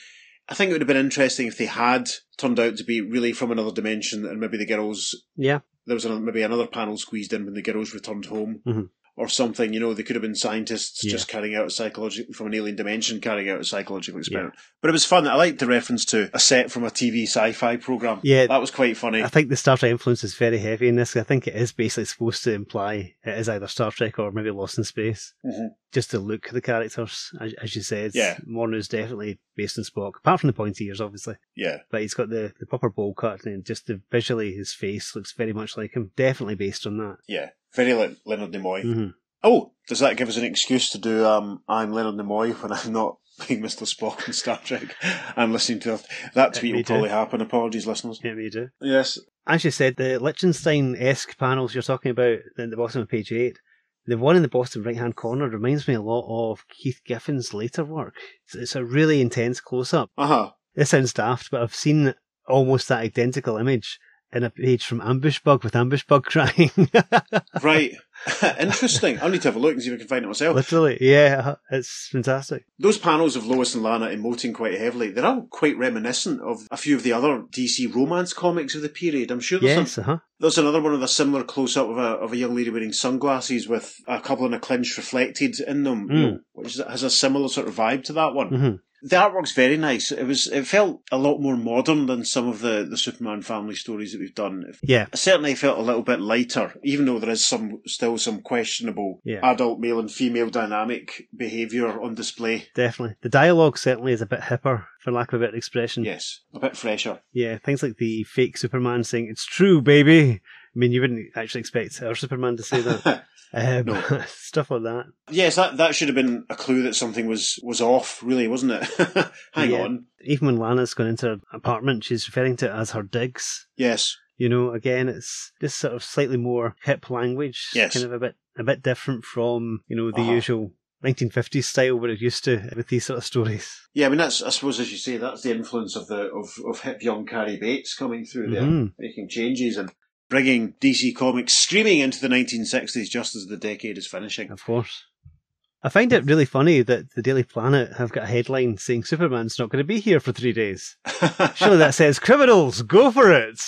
I think it would have been interesting if they had turned out to be really from another dimension and maybe the girls Yeah. There was maybe another panel squeezed in when the girls returned home Mhm. Or something. You know, they could have been scientists Yeah. just carrying out a psychological from an alien dimension, carrying out a psychological experiment. But it was fun. I liked the reference to a set from a TV sci-fi program. Yeah. that was quite funny. I think the Star Trek influence is very heavy in this. I think it is basically supposed to imply it is either Star Trek or maybe Lost in Space. Mhm. Just to look of the characters, as, as you said. Yeah. Mornu's definitely based on Spock, apart from the pointy ears, obviously. Yeah, But he's got the, the proper bowl cut and just the visually his face looks very much like him. Definitely based on that. yeah, very like Leonard Nimoy. hmm Oh, does that give us an excuse to do um, I'm Leonard Nimoy when I'm not being Mr. Spock in Star Trek and listening to that tweet will too. probably happen. Apologies, listeners. Yeah, we do. Yes. As you said, the Lichtenstein-esque panels you're talking about at the bottom of page 8, the one in the bottom right-hand corner reminds me a lot of Keith Giffen's later work. It's, a really intense close-up. Uh huh. This sounds daft, but I've seen almost that identical image in a page from Ambush Bug with Ambush Bug crying. Right. Interesting. I'll need to have a look and see if I can find it myself. Literally, yeah, it's fantastic. Those panels of Lois and Lana emoting quite heavily, they're all quite reminiscent of a few of the other DC romance comics of the period. I'm sure there's, Yes, some, uh huh. there's another one with a similar close up of a, of a young lady wearing sunglasses with a couple in a clinch reflected in them, you Mm. know, which has a similar sort of vibe to that one. hmm The artwork's very nice. It was it felt a lot more modern than some of the, the Superman family stories that we've done. Yeah, It certainly felt a little bit lighter, even though there is some still some questionable Yeah. adult male and female dynamic behaviour on display. definitely. The dialogue certainly is a bit hipper, for lack of a better expression. Yes, a bit fresher. Yeah, things like the fake Superman saying, it's true, baby. I mean, you wouldn't actually expect our Superman to say that. Um, No. stuff like that. yes, that that should have been a clue that something was was off, really, wasn't it? Hang Yeah. on. Even when Lana's gone into her apartment, she's referring to it as her digs. Yes, You know, again, it's this sort of slightly more hip language. Yes. Kind of a bit, a bit different from, you know, the Uh-huh. usual 1950s style we're used to with these sort of stories. yeah. I mean, that's I suppose as you say, that's the influence of the of, of hip young Cary Bates coming through there, Mhm. making changes and bringing DC Comics screaming into the 1960s just as the decade is finishing. Of course. I find it really funny that the Daily Planet have got a headline saying Superman's not going to be here for three days. Surely that says criminals, go for it.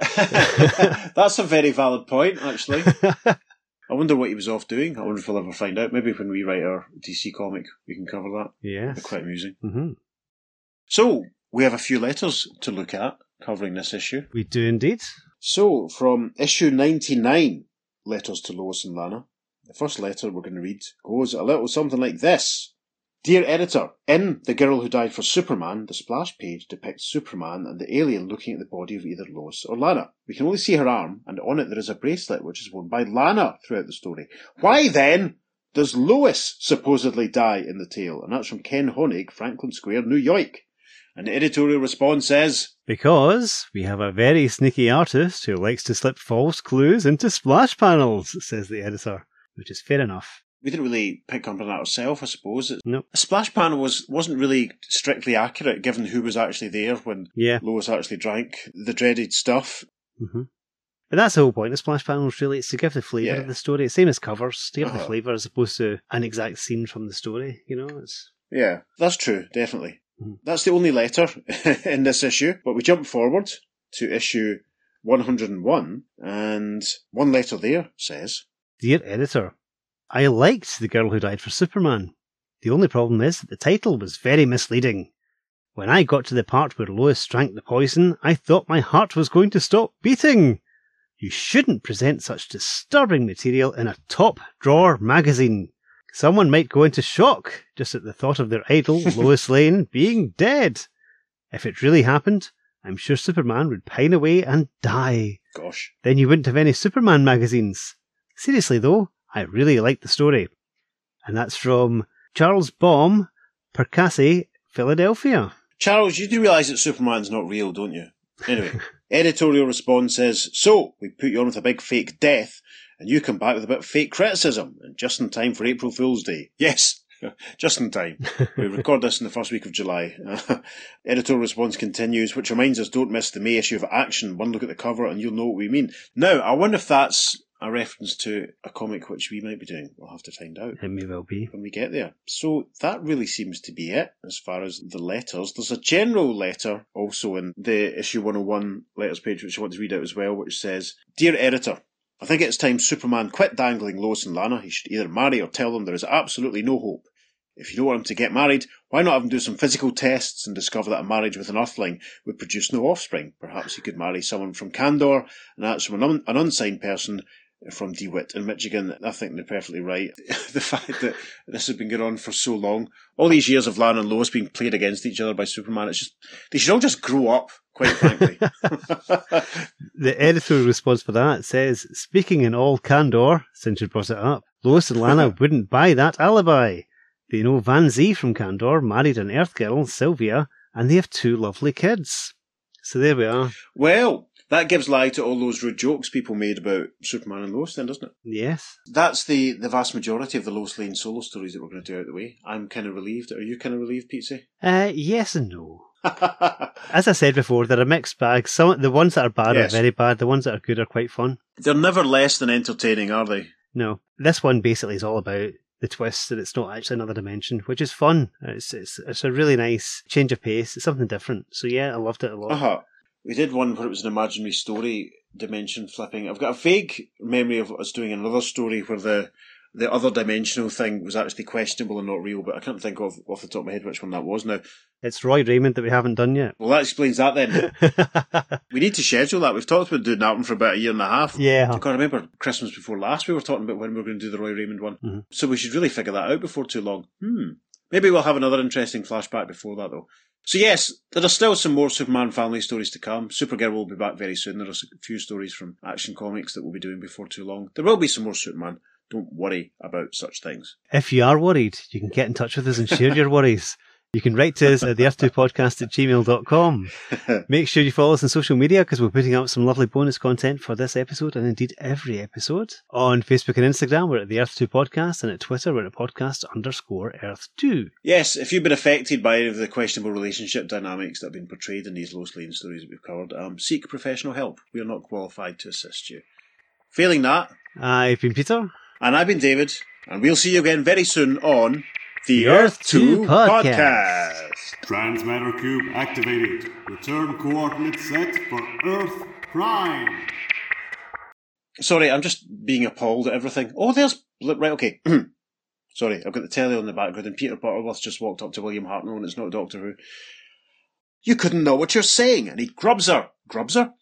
That's a very valid point, actually. I wonder what he was off doing. I wonder if we'll ever find out. Maybe when we write our DC comic, we can cover that. Yeah, quite amusing. hmm So, we have a few letters to look at covering this issue. We do indeed. So, from issue 99, Letters to Lois and Lana, the first letter we're going to read goes a little something like this. Dear editor, in The Girl Who Died for Superman, the splash page depicts Superman and the alien looking at the body of either Lois or Lana. We can only see her arm, and on it there is a bracelet which is worn by Lana throughout the story. Why then does Lois supposedly die in the tale? And that's from Ken Honig, Franklin Square, New York. And the editorial response says, Because we have a very sneaky artist who likes to slip false clues into splash panels, says the editor, which is fair enough. we didn't really pick up on that ourselves, I suppose. Nope. a splash panel was, wasn't really strictly accurate given who was actually there when Yeah. Lois actually drank the dreaded stuff. Mm-hmm. But that's the whole point of splash panels, really. It's to give the flavour Yeah. of the story. Same as covers, to give the Uh-huh. flavour as opposed to an exact scene from the story. You know, it's Yeah, that's true, definitely. Mhm. That's the only letter in this issue, but we jump forward to issue 101, and one letter there says, Dear editor, I liked The Girl Who Died for Superman. The only problem is that the title was very misleading. When I got to the part where Lois drank the poison, I thought my heart was going to stop beating. You shouldn't present such disturbing material in a top drawer magazine. Someone might go into shock just at the thought of their idol, Lois Lane, being dead. If it really happened, I'm sure Superman would pine away and die. Gosh. Then you wouldn't have any Superman magazines. Seriously though, I really like the story. And that's from Charles Baum, Percassi, Philadelphia. Charles, you do realise that Superman's not real, don't you? Anyway, editorial response says, So, we put you on with a big fake death, and you come back with a bit of fake criticism, and just in time for April Fool's Day. Yes, just in time. we record this in the first week of July. editorial response continues, which reminds us don't miss the May issue of Action. One look at the cover and you'll know what we mean. Now, I wonder if that's a reference to a comic which we might be doing. We'll have to find out It may well be. when we get there. So that really seems to be it as far as the letters. There's a general letter also in the issue 101 letters page, which I want to read out as well, which says, Dear editor, I think it's time Superman quit dangling Lois and Lana. He should either marry or tell them there is absolutely no hope. If you don't want him to get married, why not have him do some physical tests and discover that a marriage with an Earthling would produce no offspring? Perhaps he could marry someone from Kandor, and that's from an, un- an unsigned person from DeWitt in Michigan. I think they're perfectly right. the fact that this has been going on for so long, all these years of Lana and Lois being played against each other by Superman, it's just, they should all just grow up, quite frankly. The editorial response for that says, Speaking in all candor, since you brought it up, Lois and Lana wouldn't buy that alibi. They know Van Zee from Kandor married an Earth girl, Sylvia, and they have two lovely kids. So there we are. well, that gives lie to all those rude jokes people made about Superman and Lois then, doesn't it? Yes. That's the, the vast majority of the Lois Lane solo stories that we're going to do out the way. I'm kind of relieved. Are you kind of relieved, Pizza? Uh, yes and no. As I said before, they're a mixed bag. Some the ones that are bad Yes. are very bad. The ones that are good are quite fun. They're never less than entertaining, are they? No, this one basically is all about the twist that it's not actually another dimension, which is fun. It's it's it's a really nice change of pace. It's something different. So yeah, I loved it a lot. Uh huh. We did one where it was an imaginary story dimension flipping. I've got a vague memory of us doing another story where the the other dimensional thing was actually questionable and not real, but I can't think of off the top of my head which one that was now. It's Roy Raymond that we haven't done yet. Well, that explains that then. we need to schedule that. We've talked about doing that one for about a year and a half. yeah, I can't remember Christmas before last. We were talking about when we were going to do the Roy Raymond one. Mhm. So we should really figure that out before too long. Hmm. Maybe we'll have another interesting flashback before that, though. So yes, there are still some more Superman family stories to come. Supergirl will be back very soon. There are a few stories from Action Comics that we'll be doing before too long. There will be some more Superman. Don't worry about such things. if you are worried, you can get in touch with us and share your worries. You can write to us at the earth2podcast at gmail.com. Make sure you follow us on social media because we're putting up some lovely bonus content for this episode and indeed every episode. On Facebook and Instagram, we're at the Earth2 Podcast, and at Twitter, we're at podcast underscore Earth2. Yes, if you've been affected by any of the questionable relationship dynamics that have been portrayed in these Lois Lane stories that we've covered, um, seek professional help. We are not qualified to assist you. Failing that, I've been Peter. And I've been David, and we'll see you again very soon on the, Earth Earth 2 2 podcast. Podcast. Transmatter cube activated. Return coordinates set for Earth Prime. Sorry, I'm just being appalled at everything. Oh, there's right. Okay. Sorry, I've got the telly on the background, and Peter Butterworth just walked up to William Hartnell, and it's not Doctor Who. You couldn't know what you're saying, and he grubs her, grubs her,